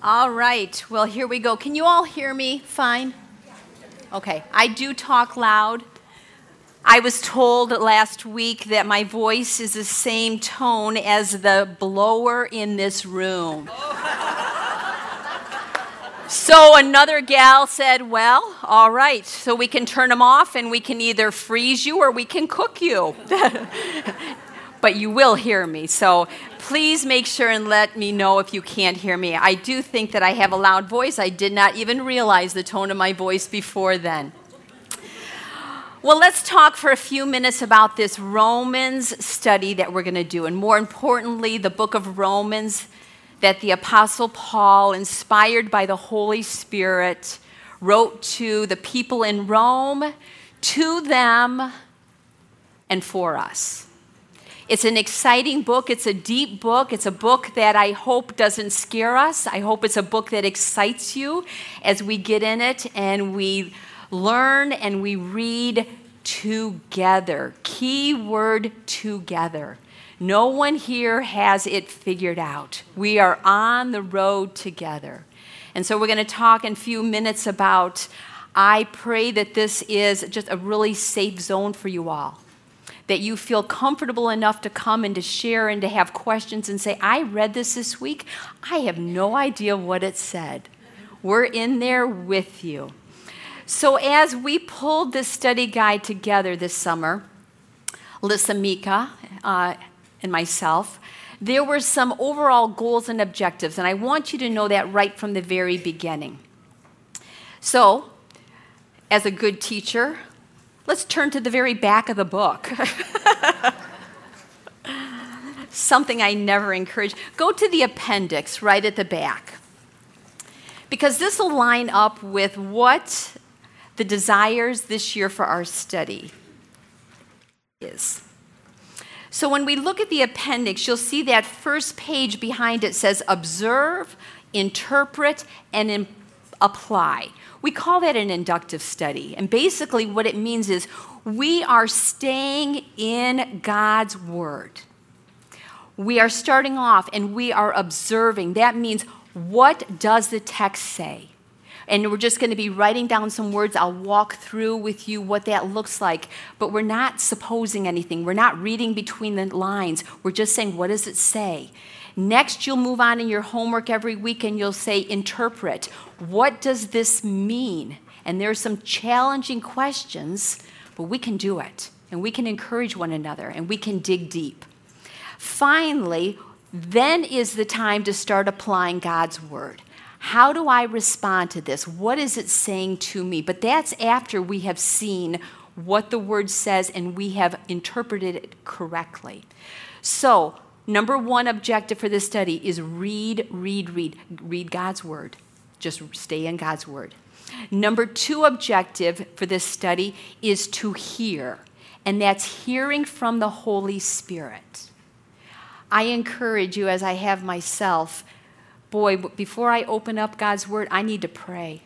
All right. Well, here we go. Can you all hear me fine? Okay. I do talk loud. I was told last week that my voice is the same tone as the blower in this room. So another gal said, Well, all right, so we can turn them off and we can either freeze you or we can cook you. but you will hear me. So please make sure and let me know if you can't hear me. I do think that I have a loud voice. I did not even realize the tone of my voice before then. Well, let's talk for a few minutes about this Romans study that we're going to do. And more importantly, the book of Romans that the Apostle Paul, inspired by the Holy Spirit, wrote to the people in Rome, to them, and for us. It's an exciting book. It's a deep book. It's a book that I hope doesn't scare us. I hope it's a book that excites you as we get in it and we learn and we read together. Key word together. No one here has it figured out. We are on the road together. And so we're going to talk in a few minutes about I pray that this is just a really safe zone for you all that you feel comfortable enough to come and to share and to have questions and say, I read this this week. I have no idea what it said. We're in there with you. So, as we pulled this study guide together this summer, Lissa Mika uh, and myself, there were some overall goals and objectives, and I want you to know that right from the very beginning. So, as a good teacher, Let's turn to the very back of the book. Something I never encourage. Go to the appendix right at the back. Because this will line up with what the desires this year for our study is. So when we look at the appendix, you'll see that first page behind it says observe, interpret, and apply. We call that an inductive study. And basically, what it means is we are staying in God's Word. We are starting off and we are observing. That means, what does the text say? And we're just going to be writing down some words. I'll walk through with you what that looks like. But we're not supposing anything. We're not reading between the lines. We're just saying, what does it say? Next, you'll move on in your homework every week and you'll say, interpret. What does this mean? And there are some challenging questions, but we can do it. And we can encourage one another and we can dig deep. Finally, then is the time to start applying God's word. How do I respond to this? What is it saying to me? But that's after we have seen what the word says and we have interpreted it correctly. So, Number one objective for this study is read, read, read. Read God's word. Just stay in God's word. Number two objective for this study is to hear, and that's hearing from the Holy Spirit. I encourage you, as I have myself, boy, before I open up God's word, I need to pray.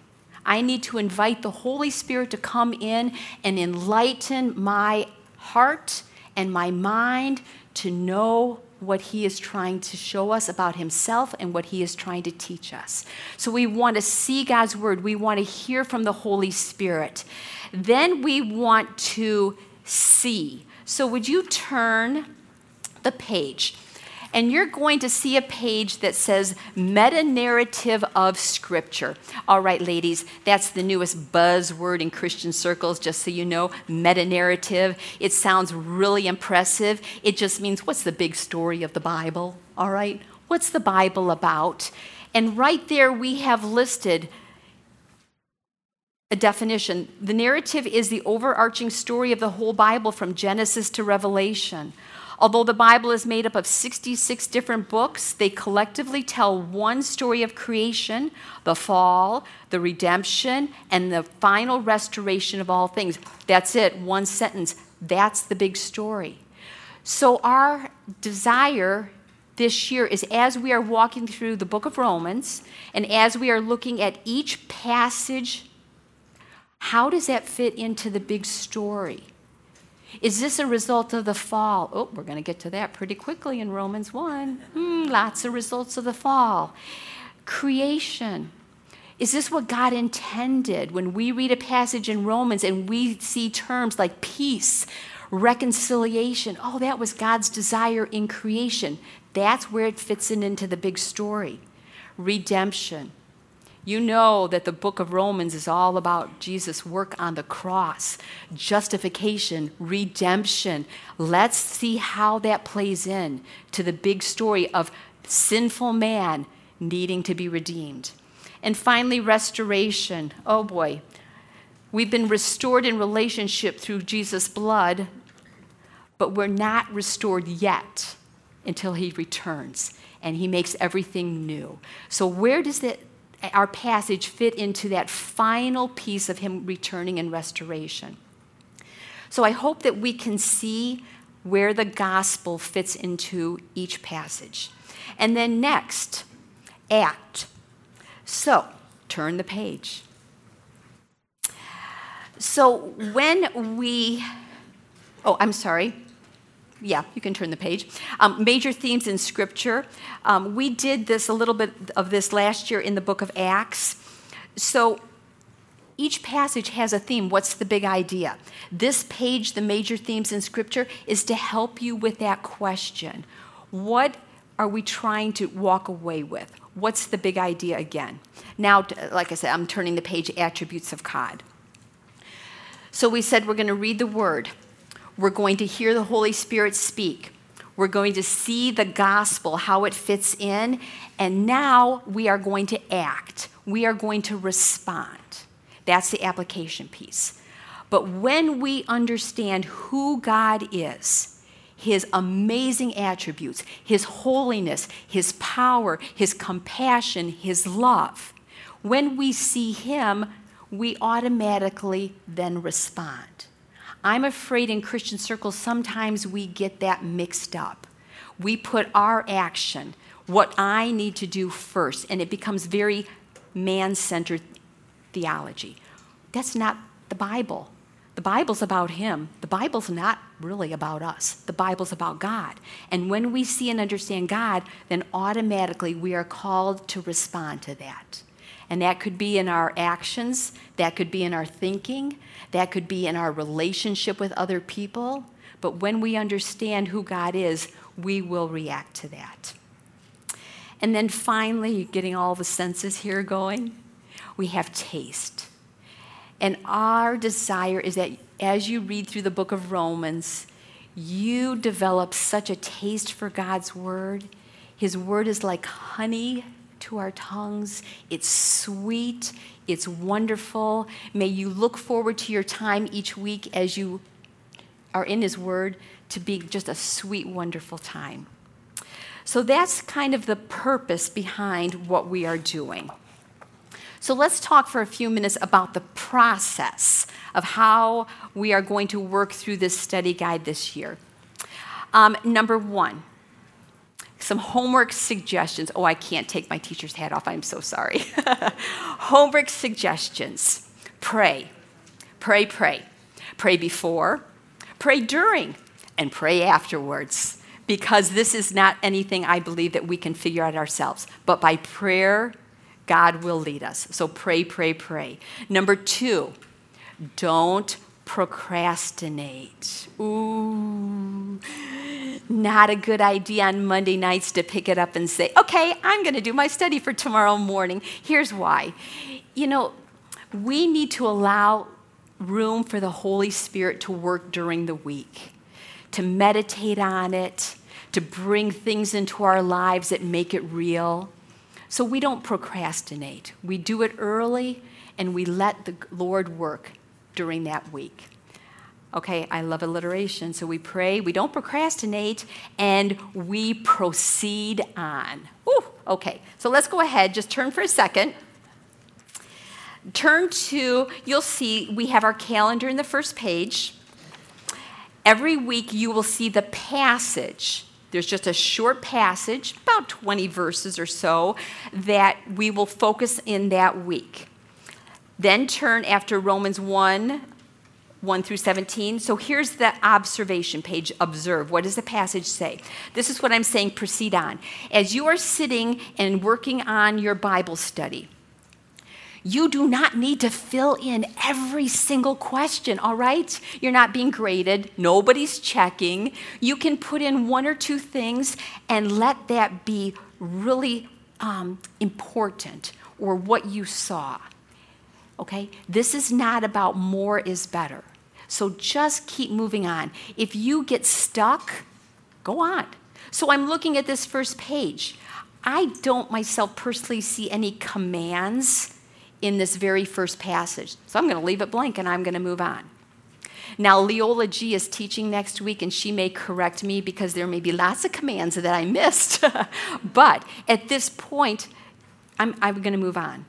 I need to invite the Holy Spirit to come in and enlighten my heart and my mind to know what he is trying to show us about himself and what he is trying to teach us. So we want to see God's word, we want to hear from the Holy Spirit. Then we want to see. So would you turn the page? And you're going to see a page that says meta narrative of Scripture. All right, ladies, that's the newest buzzword in Christian circles, just so you know. Meta narrative. It sounds really impressive. It just means what's the big story of the Bible? All right, what's the Bible about? And right there we have listed a definition. The narrative is the overarching story of the whole Bible from Genesis to Revelation. Although the Bible is made up of 66 different books, they collectively tell one story of creation, the fall, the redemption, and the final restoration of all things. That's it, one sentence. That's the big story. So, our desire this year is as we are walking through the book of Romans and as we are looking at each passage, how does that fit into the big story? Is this a result of the fall? Oh, we're going to get to that pretty quickly in Romans 1. Hmm, lots of results of the fall. Creation. Is this what God intended when we read a passage in Romans and we see terms like peace, reconciliation? Oh, that was God's desire in creation. That's where it fits in into the big story. Redemption. You know that the book of Romans is all about Jesus' work on the cross, justification, redemption. Let's see how that plays in to the big story of sinful man needing to be redeemed. And finally, restoration. Oh boy. We've been restored in relationship through Jesus' blood, but we're not restored yet until he returns and he makes everything new. So, where does it, our passage fit into that final piece of him returning and restoration? So, I hope that we can see where the gospel fits into each passage. And then, next, act. So, turn the page. So, when we, oh, I'm sorry. Yeah, you can turn the page. Um, major themes in Scripture. Um, we did this a little bit of this last year in the book of Acts. So, each passage has a theme. What's the big idea? This page, the major themes in Scripture, is to help you with that question. What are we trying to walk away with? What's the big idea again? Now, like I said, I'm turning the page attributes of God. So we said we're going to read the word. We're going to hear the Holy Spirit speak. We're going to see the gospel, how it fits in. And now we are going to act. We are going to respond. That's the application piece. But when we understand who God is, his amazing attributes, his holiness, his power, his compassion, his love. When we see him, we automatically then respond. I'm afraid in Christian circles, sometimes we get that mixed up. We put our action, what I need to do first, and it becomes very man centered theology. That's not the Bible. The Bible's about him. The Bible's not really about us. The Bible's about God. And when we see and understand God, then automatically we are called to respond to that. And that could be in our actions, that could be in our thinking, that could be in our relationship with other people. But when we understand who God is, we will react to that. And then finally, getting all the senses here going, we have taste. And our desire is that as you read through the book of Romans, you develop such a taste for God's word. His word is like honey to our tongues. It's sweet, it's wonderful. May you look forward to your time each week as you are in His Word to be just a sweet, wonderful time. So that's kind of the purpose behind what we are doing. So let's talk for a few minutes about the process of how we are going to work through this study guide this year. Um, number one, some homework suggestions. Oh, I can't take my teacher's hat off. I'm so sorry. homework suggestions. Pray. Pray, pray. Pray before, pray during, and pray afterwards. Because this is not anything I believe that we can figure out ourselves. But by prayer, God will lead us. So pray, pray, pray. Number two, don't procrastinate. Ooh, not a good idea on Monday nights to pick it up and say, okay, I'm going to do my study for tomorrow morning. Here's why. You know, we need to allow room for the Holy Spirit to work during the week, to meditate on it, to bring things into our lives that make it real. So we don't procrastinate. We do it early and we let the Lord work during that week. Okay, I love alliteration. So we pray, we don't procrastinate, and we proceed on. Ooh, okay, so let's go ahead. Just turn for a second. Turn to, you'll see we have our calendar in the first page. Every week you will see the passage there's just a short passage, about 20 verses or so, that we will focus in that week. Then turn after Romans 1, 1 through 17. So here's the observation page. Observe. What does the passage say? This is what I'm saying. Proceed on. As you are sitting and working on your Bible study, you do not need to fill in every single question, all right? You're not being graded, nobody's checking. You can put in one or two things and let that be really um, important or what you saw. Okay? This is not about more is better. So just keep moving on. If you get stuck, go on. So I'm looking at this first page. I don't myself personally see any commands in this very first passage. So I'm going to leave it blank and I'm going to move on. Now, Leola G is teaching next week, and she may correct me because there may be lots of commands that I missed. but at this point, I'm, I'm going to move on.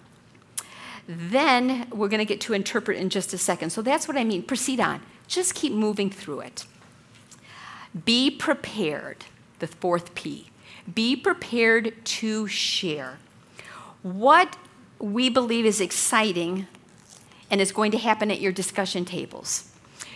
Then we're going to get to interpret in just a second. So that's what I mean. Proceed on. Just keep moving through it. Be prepared, the fourth P. Be prepared to share. What we believe is exciting and is going to happen at your discussion tables.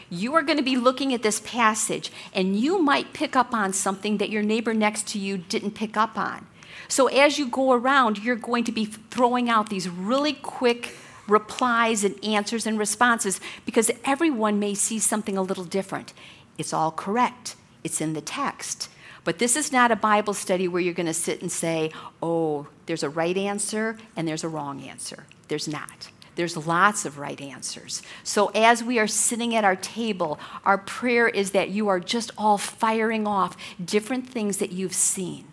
You are going to be looking at this passage, and you might pick up on something that your neighbor next to you didn't pick up on. So as you go around, you're going to be throwing out these really quick replies and answers and responses because everyone may see something a little different. It's all correct, it's in the text. But this is not a Bible study where you're going to sit and say, oh, there's a right answer and there's a wrong answer. There's not. There's lots of right answers. So, as we are sitting at our table, our prayer is that you are just all firing off different things that you've seen.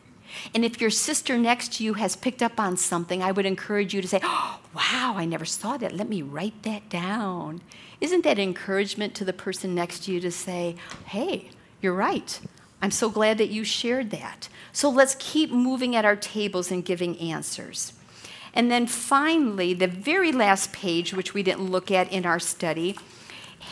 And if your sister next to you has picked up on something, I would encourage you to say, oh, Wow, I never saw that. Let me write that down. Isn't that encouragement to the person next to you to say, Hey, you're right. I'm so glad that you shared that. So let's keep moving at our tables and giving answers. And then finally, the very last page, which we didn't look at in our study,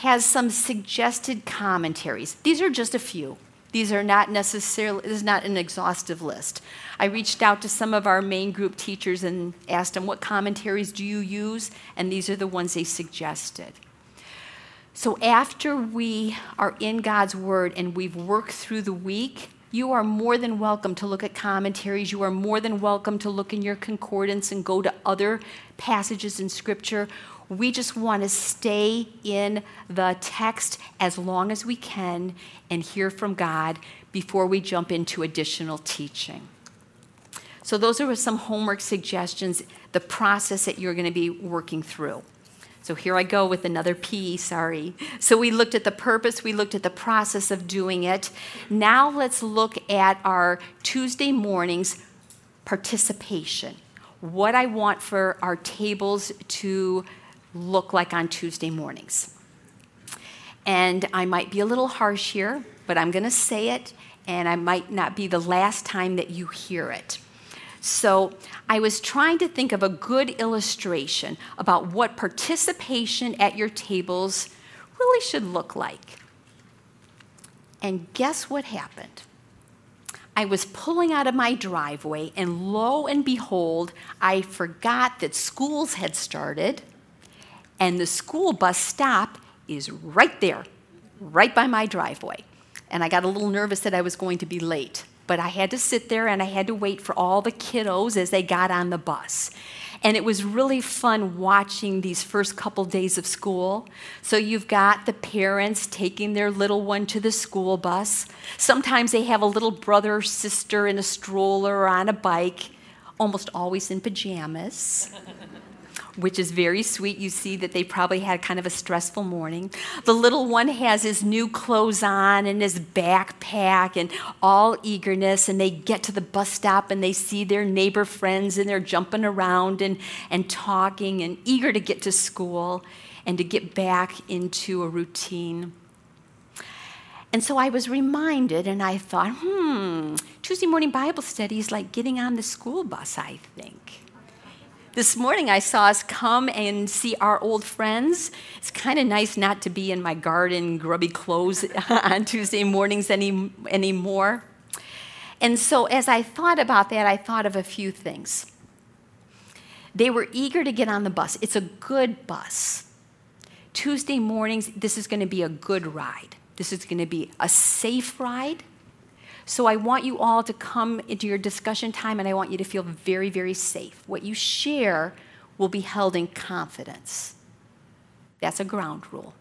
has some suggested commentaries. These are just a few. These are not necessarily, this is not an exhaustive list. I reached out to some of our main group teachers and asked them, what commentaries do you use? And these are the ones they suggested. So after we are in God's Word and we've worked through the week, you are more than welcome to look at commentaries. You are more than welcome to look in your concordance and go to other passages in Scripture. We just want to stay in the text as long as we can and hear from God before we jump into additional teaching. So, those are some homework suggestions, the process that you're going to be working through. So, here I go with another P, sorry. So, we looked at the purpose, we looked at the process of doing it. Now, let's look at our Tuesday mornings participation. What I want for our tables to look like on Tuesday mornings. And I might be a little harsh here, but I'm going to say it, and I might not be the last time that you hear it. So I was trying to think of a good illustration about what participation at your tables really should look like. And guess what happened? I was pulling out of my driveway, and lo and behold, I forgot that schools had started and the school bus stop is right there, right by my driveway. And I got a little nervous that I was going to be late. But I had to sit there and I had to wait for all the kiddos as they got on the bus. And it was really fun watching these first couple days of school. So you've got the parents taking their little one to the school bus. Sometimes they have a little brother or sister in a stroller or on a bike, almost always in pajamas which is very sweet. You see that they probably had kind of a stressful morning. The little one has his new clothes on and his backpack and all eagerness, and they get to the bus stop and they see their neighbor friends and they're jumping around and, and talking and eager to get to school and to get back into a routine. And so I was reminded, and I thought, hmm, Tuesday morning Bible study is like getting on the school bus, I think. This morning I saw us come and see our old friends. It's kind of nice not to be in my garden grubby clothes on Tuesday mornings any, anymore. And so as I thought about that, I thought of a few things. They were eager to get on the bus. It's a good bus. Tuesday mornings, this is going to be a good ride. This is going to be a safe ride. So I want you all to come into your discussion time and I want you to feel very, very safe. What you share will be held in confidence. That's a ground rule.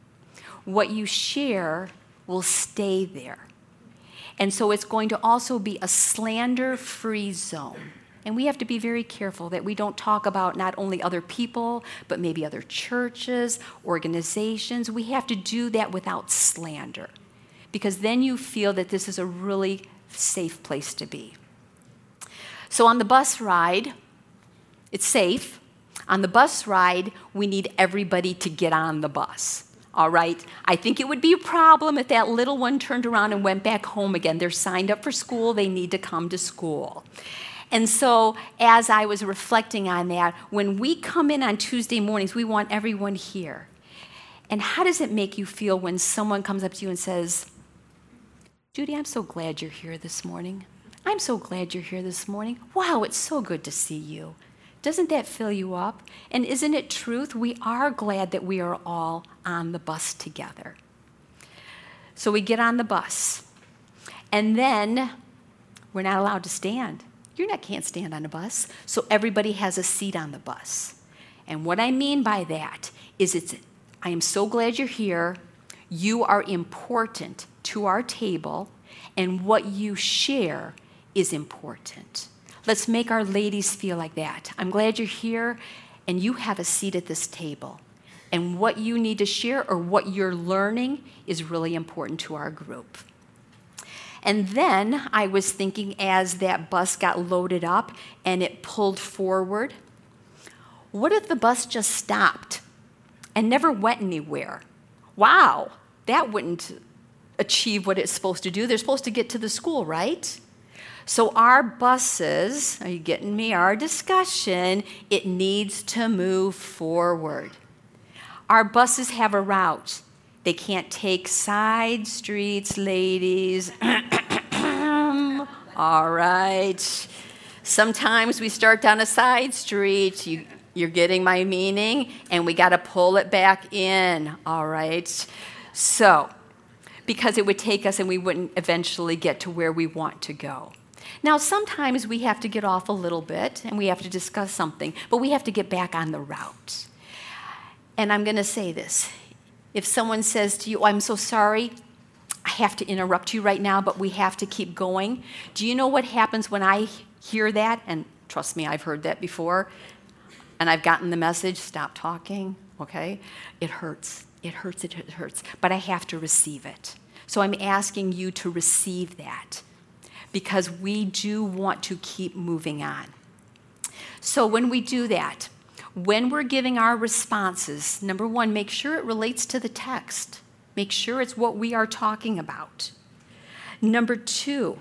What you share will stay there. And so it's going to also be a slander free zone. And we have to be very careful that we don't talk about not only other people, but maybe other churches, organizations. We have to do that without slander, because then you feel that this is a really safe place to be. So on the bus ride, it's safe. On the bus ride, we need everybody to get on the bus. All right? I think it would be a problem if that little one turned around and went back home again. They're signed up for school, they need to come to school. And so, as I was reflecting on that, when we come in on Tuesday mornings, we want everyone here. And how does it make you feel when someone comes up to you and says, Judy, I'm so glad you're here this morning. I'm so glad you're here this morning. Wow, it's so good to see you. Doesn't that fill you up? And isn't it truth? We are glad that we are all on the bus together. So we get on the bus, and then we're not allowed to stand. You not can't stand on a bus, so everybody has a seat on the bus. And what I mean by that is it's I am so glad you're here. You are important to our table, and what you share is important. Let's make our ladies feel like that. I'm glad you're here and you have a seat at this table. And what you need to share or what you're learning is really important to our group. And then I was thinking as that bus got loaded up and it pulled forward, what if the bus just stopped and never went anywhere? Wow, that wouldn't achieve what it's supposed to do. They're supposed to get to the school, right? So, our buses, are you getting me? Our discussion, it needs to move forward. Our buses have a route. They can't take side streets, ladies. All right. Sometimes we start down a side street. You, you're getting my meaning? And we got to pull it back in. All right. So, because it would take us and we wouldn't eventually get to where we want to go. Now, sometimes we have to get off a little bit and we have to discuss something, but we have to get back on the route. And I'm going to say this if someone says to you, oh, I'm so sorry, I have to interrupt you right now, but we have to keep going. Do you know what happens when I hear that? And trust me, I've heard that before. And I've gotten the message stop talking, okay? It hurts. It hurts. It hurts. But I have to receive it. So I'm asking you to receive that because we do want to keep moving on. So when we do that, when we're giving our responses, number one, make sure it relates to the text. Make sure it's what we are talking about. Number two,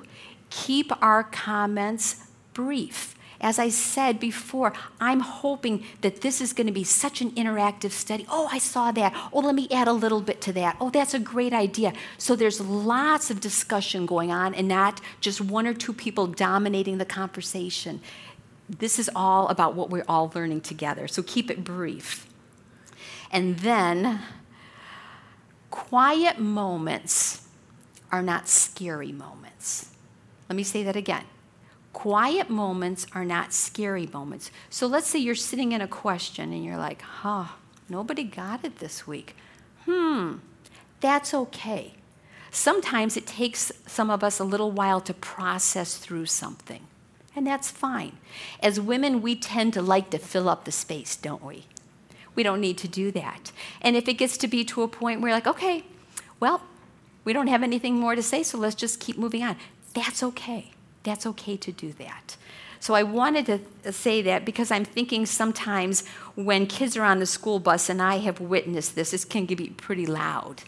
keep our comments brief. As I said before, I'm hoping that this is going to be such an interactive study. Oh, I saw that. Oh, let me add a little bit to that. Oh, that's a great idea. So there's lots of discussion going on and not just one or two people dominating the conversation. This is all about what we're all learning together. So keep it brief. And then, quiet moments are not scary moments. Let me say that again. Quiet moments are not scary moments. So let's say you're sitting in a question and you're like, huh, nobody got it this week. Hmm, that's okay. Sometimes it takes some of us a little while to process through something, and that's fine. As women, we tend to like to fill up the space, don't we? We don't need to do that. And if it gets to be to a point where, we're like, okay, well, we don't have anything more to say, so let's just keep moving on, that's okay. That's okay to do that. So I wanted to say that because I'm thinking sometimes when kids are on the school bus, and I have witnessed this, this can get pretty loud,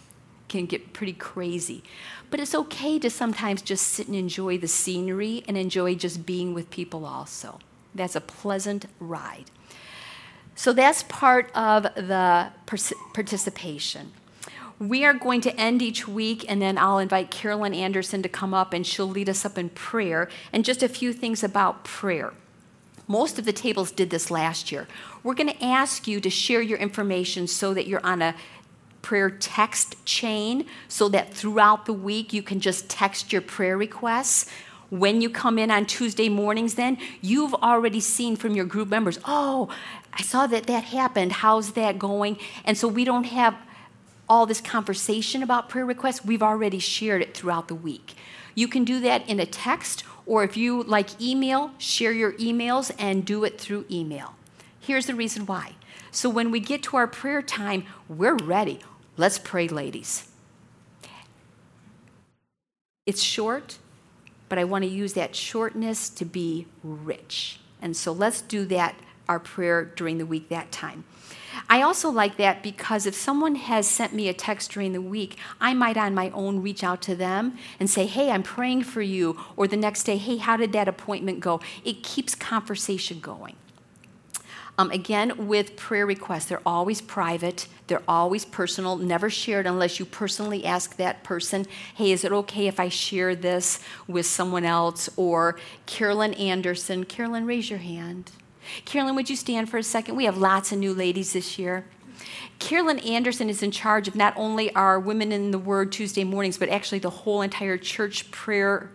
can get pretty crazy. But it's okay to sometimes just sit and enjoy the scenery and enjoy just being with people also. That's a pleasant ride. So that's part of the participation. We are going to end each week, and then I'll invite Carolyn Anderson to come up and she'll lead us up in prayer. And just a few things about prayer. Most of the tables did this last year. We're going to ask you to share your information so that you're on a prayer text chain so that throughout the week you can just text your prayer requests. When you come in on Tuesday mornings, then you've already seen from your group members, oh, I saw that that happened. How's that going? And so we don't have all this conversation about prayer requests. We've already shared it throughout the week. You can do that in a text, or if you like email, share your emails and do it through email. Here's the reason why. So when we get to our prayer time, we're ready. Let's pray, ladies. It's short, but I want to use that shortness to be rich. And so let's do that, our prayer during the week that time. I also like that because if someone has sent me a text during the week, I might on my own reach out to them and say, Hey, I'm praying for you. Or the next day, Hey, how did that appointment go? It keeps conversation going. Um, again, with prayer requests, they're always private, they're always personal, never shared unless you personally ask that person, hey, is it okay if I share this with someone else? Or Carolyn Anderson. Carolyn, raise your hand. Carolyn, would you stand for a second? We have lots of new ladies this year. Carolyn Anderson is in charge of not only our Women in the Word Tuesday mornings, but actually the whole entire church prayer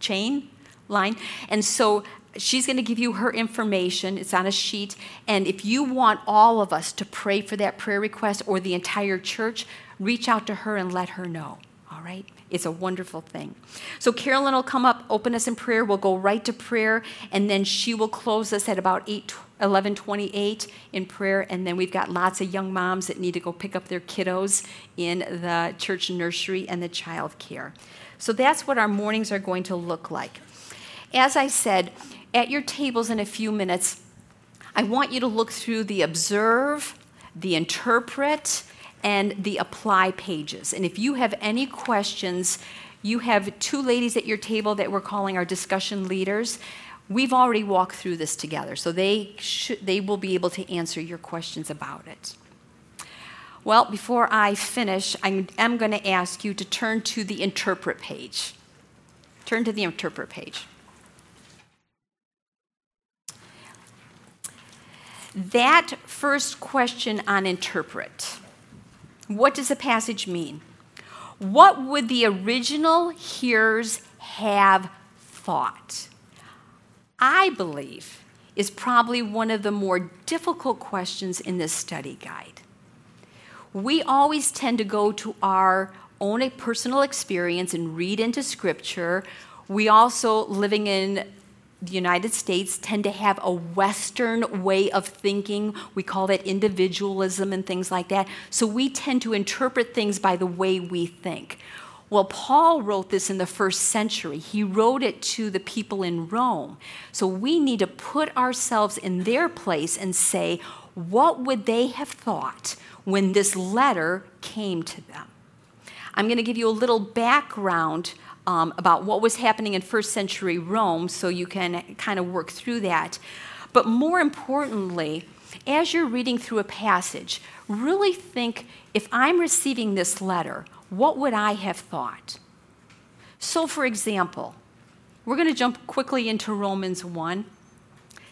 chain line. And so she's going to give you her information. It's on a sheet. And if you want all of us to pray for that prayer request or the entire church, reach out to her and let her know. Right? It's a wonderful thing. So Carolyn will come up, open us in prayer. We'll go right to prayer, and then she will close us at about 8, 1128 in prayer. And then we've got lots of young moms that need to go pick up their kiddos in the church nursery and the child care. So that's what our mornings are going to look like. As I said, at your tables in a few minutes, I want you to look through the observe, the interpret, and the apply pages. And if you have any questions, you have two ladies at your table that we're calling our discussion leaders. We've already walked through this together, so they, they will be able to answer your questions about it. Well, before I finish, I am going to ask you to turn to the interpret page. Turn to the interpret page. That first question on interpret what does the passage mean? What would the original hearers have thought? I believe is probably one of the more difficult questions in this study guide. We always tend to go to our own personal experience and read into scripture. We also, living in the United States tend to have a Western way of thinking. We call that individualism and things like that. So we tend to interpret things by the way we think. Well, Paul wrote this in the first century. He wrote it to the people in Rome. So we need to put ourselves in their place and say, what would they have thought when this letter came to them? I'm going to give you a little background um, about what was happening in first century Rome so you can kind of work through that. But more importantly, as you're reading through a passage, really think if I'm receiving this letter, what would I have thought? So, for example, we're going to jump quickly into Romans 1.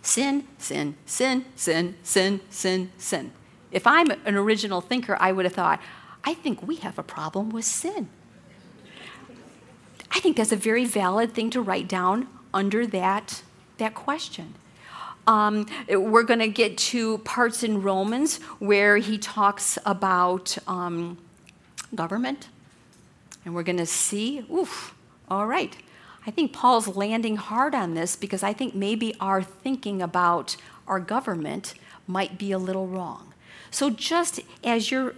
Sin, sin, sin, sin, sin, sin, sin. If I'm an original thinker, I would have thought, I think we have a problem with sin. I think that's a very valid thing to write down under that, that question. Um, we're going to get to parts in Romans where he talks about um, government. And we're going to see, oof, all right. I think Paul's landing hard on this because I think maybe our thinking about our government might be a little wrong. So just as you're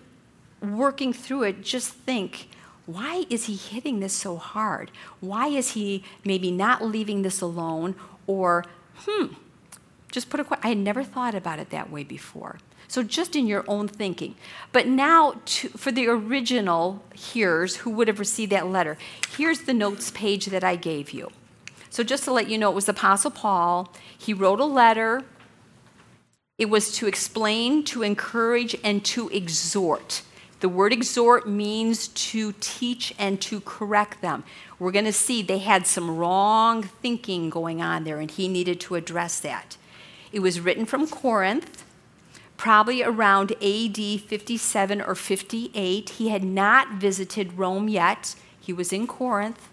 working through it, just think why is he hitting this so hard? Why is he maybe not leaving this alone? Or, hmm, just put a question. I had never thought about it that way before. So, just in your own thinking. But now, to, for the original hearers who would have received that letter, here's the notes page that I gave you. So, just to let you know, it was Apostle Paul. He wrote a letter. It was to explain, to encourage, and to exhort. The word exhort means to teach and to correct them. We're going to see they had some wrong thinking going on there, and he needed to address that. It was written from Corinth, probably around AD 57 or 58. He had not visited Rome yet, he was in Corinth.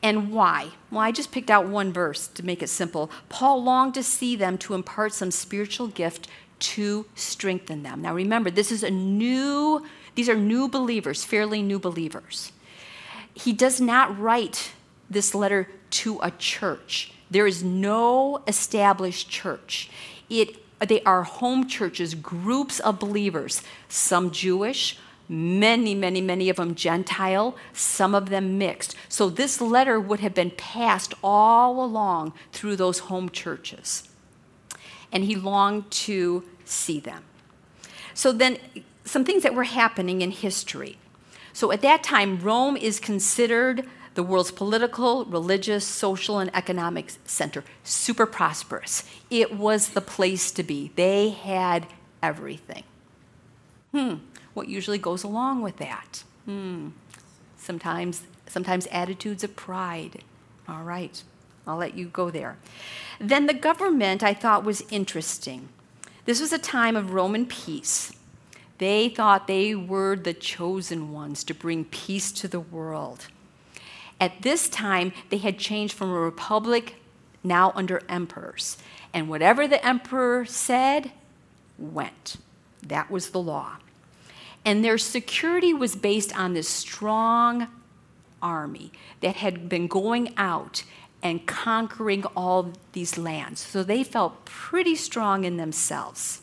And why? Well, I just picked out one verse to make it simple. Paul longed to see them to impart some spiritual gift to strengthen them. Now remember, this is a new, these are new believers, fairly new believers. He does not write this letter to a church. There is no established church. It, they are home churches, groups of believers, some Jewish, many, many, many of them Gentile, some of them mixed. So this letter would have been passed all along through those home churches. And he longed to see them. So then, some things that were happening in history. So at that time, Rome is considered the world's political, religious, social, and economic center. Super prosperous. It was the place to be. They had everything. Hmm, what usually goes along with that? Hmm, sometimes, sometimes attitudes of pride. All right, I'll let you go there. Then the government I thought was interesting. This was a time of Roman peace. They thought they were the chosen ones to bring peace to the world. At this time, they had changed from a republic now under emperors. And whatever the emperor said went. That was the law. And their security was based on this strong army that had been going out and conquering all these lands. So they felt pretty strong in themselves.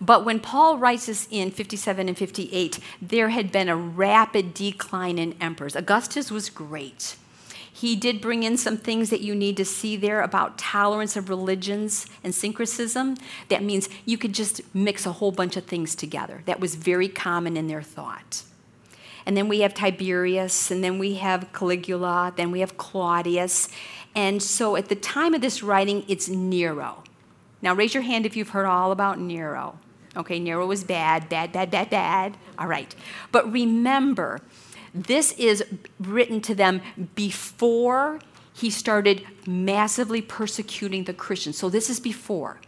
But when Paul writes this in 57 and 58, there had been a rapid decline in emperors. Augustus was great. He did bring in some things that you need to see there about tolerance of religions and syncretism. That means you could just mix a whole bunch of things together. That was very common in their thought. And then we have Tiberius, and then we have Caligula, then we have Claudius. And so at the time of this writing, it's Nero. Now raise your hand if you've heard all about Nero. Okay, Nero was bad, bad, bad, bad, bad. All right. But remember, this is written to them before he started massively persecuting the Christians. So this is before.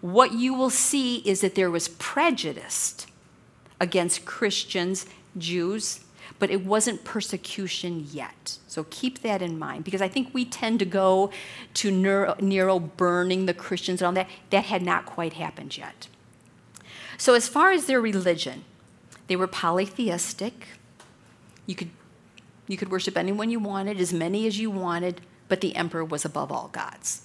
What you will see is that there was prejudice against Christians, Jews, but it wasn't persecution yet. So keep that in mind because I think we tend to go to Nero, burning the Christians and all that. That had not quite happened yet. So, as far as their religion, they were polytheistic. You could, you could worship anyone you wanted, as many as you wanted, but the emperor was above all gods.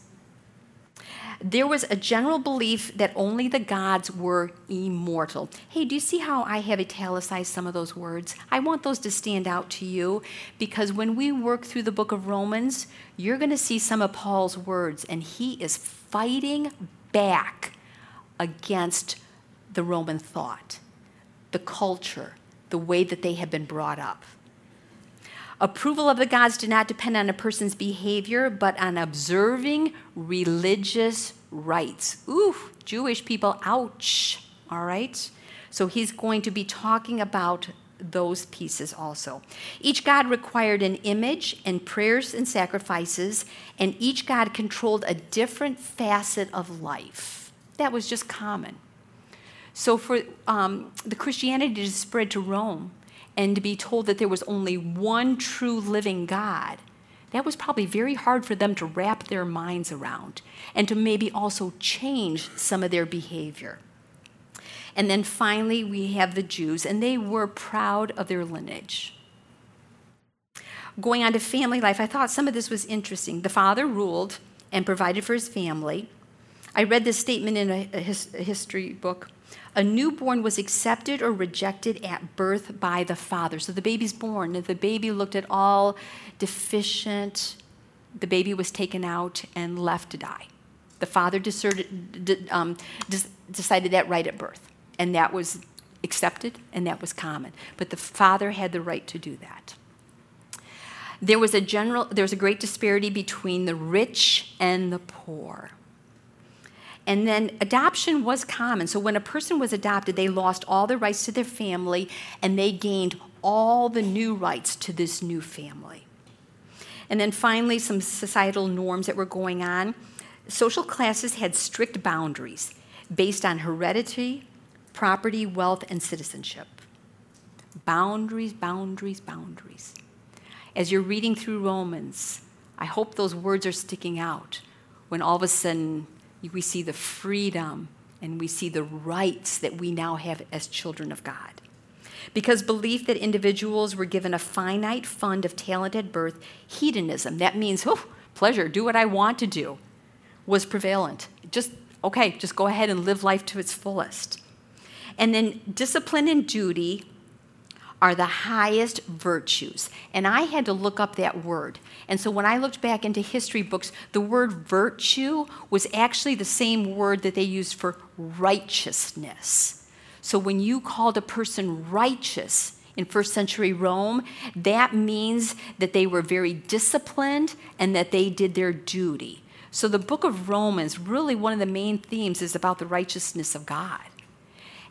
There was a general belief that only the gods were immortal. Hey, do you see how I have italicized some of those words? I want those to stand out to you because when we work through the book of Romans, you're going to see some of Paul's words, and he is fighting back against the Roman thought, the culture, the way that they had been brought up. Approval of the gods did not depend on a person's behavior, but on observing religious rites. Ooh, Jewish people, ouch. All right? So he's going to be talking about those pieces also. Each god required an image and prayers and sacrifices, and each god controlled a different facet of life. That was just common. So for um, the Christianity to spread to Rome and to be told that there was only one true living God, that was probably very hard for them to wrap their minds around and to maybe also change some of their behavior. And then finally, we have the Jews, and they were proud of their lineage. Going on to family life, I thought some of this was interesting. The father ruled and provided for his family. I read this statement in a, a, his, a history book a newborn was accepted or rejected at birth by the father. So the baby's born. The baby looked at all deficient, the baby was taken out and left to die. The father deserted, um, decided that right at birth, and that was accepted and that was common. But the father had the right to do that. There was a general, there was a great disparity between the rich and the poor. And then adoption was common. So when a person was adopted, they lost all the rights to their family and they gained all the new rights to this new family. And then finally, some societal norms that were going on. Social classes had strict boundaries. based on heredity, property, wealth, and citizenship. Boundaries, boundaries, boundaries. As you're reading through Romans, I hope those words are sticking out when all of a sudden we see the freedom and we see the rights that we now have as children of God. Because belief that individuals were given a finite fund of talent at birth, hedonism, that means, oh, pleasure, do what I want to do, was prevalent. Just, okay, just go ahead and live life to its fullest. And then discipline and duty are the highest virtues. And I had to look up that word. And so when I looked back into history books, the word virtue was actually the same word that they used for righteousness. So when you called a person righteous in first century Rome, that means that they were very disciplined and that they did their duty. So the book of Romans, really one of the main themes is about the righteousness of God.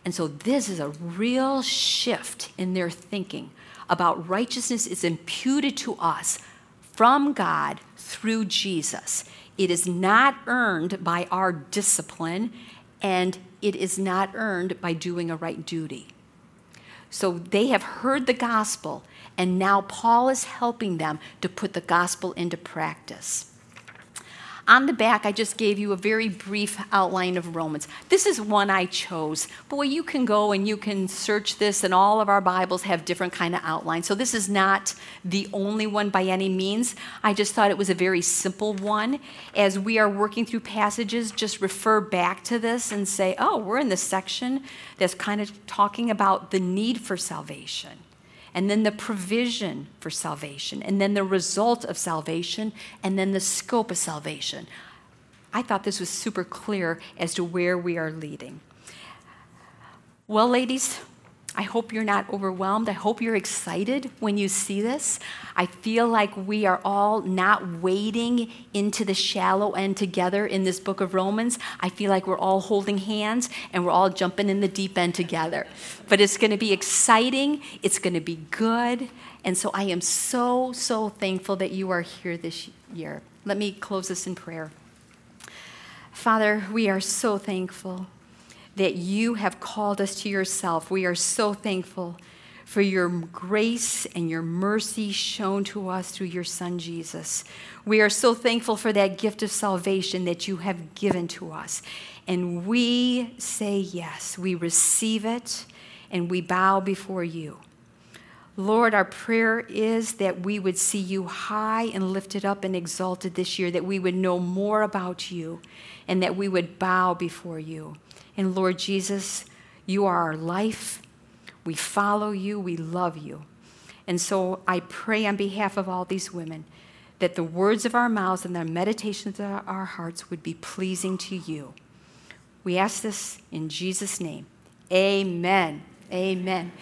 And so this is a real shift in their thinking about righteousness is imputed to us from God through Jesus. It is not earned by our discipline, and it is not earned by doing a right duty. So they have heard the gospel, and now Paul is helping them to put the gospel into practice. On the back, I just gave you a very brief outline of Romans. This is one I chose. Boy, you can go and you can search this, and all of our Bibles have different kind of outlines. So this is not the only one by any means. I just thought it was a very simple one. As we are working through passages, just refer back to this and say, oh, we're in the section that's kind of talking about the need for salvation and then the provision for salvation, and then the result of salvation, and then the scope of salvation. I thought this was super clear as to where we are leading. Well, ladies, I hope you're not overwhelmed. I hope you're excited when you see this. I feel like we are all not wading into the shallow end together in this book of Romans. I feel like we're all holding hands and we're all jumping in the deep end together. But it's going to be exciting, it's going to be good. And so I am so, so thankful that you are here this year. Let me close this in prayer. Father, we are so thankful that you have called us to yourself. We are so thankful for your grace and your mercy shown to us through your Son, Jesus. We are so thankful for that gift of salvation that you have given to us. And we say yes, we receive it, and we bow before you. Lord, our prayer is that we would see you high and lifted up and exalted this year, that we would know more about you, and that we would bow before you. And Lord Jesus, you are our life. We follow you. We love you. And so I pray on behalf of all these women that the words of our mouths and the meditations of our hearts would be pleasing to you. We ask this in Jesus' name. Amen. Amen.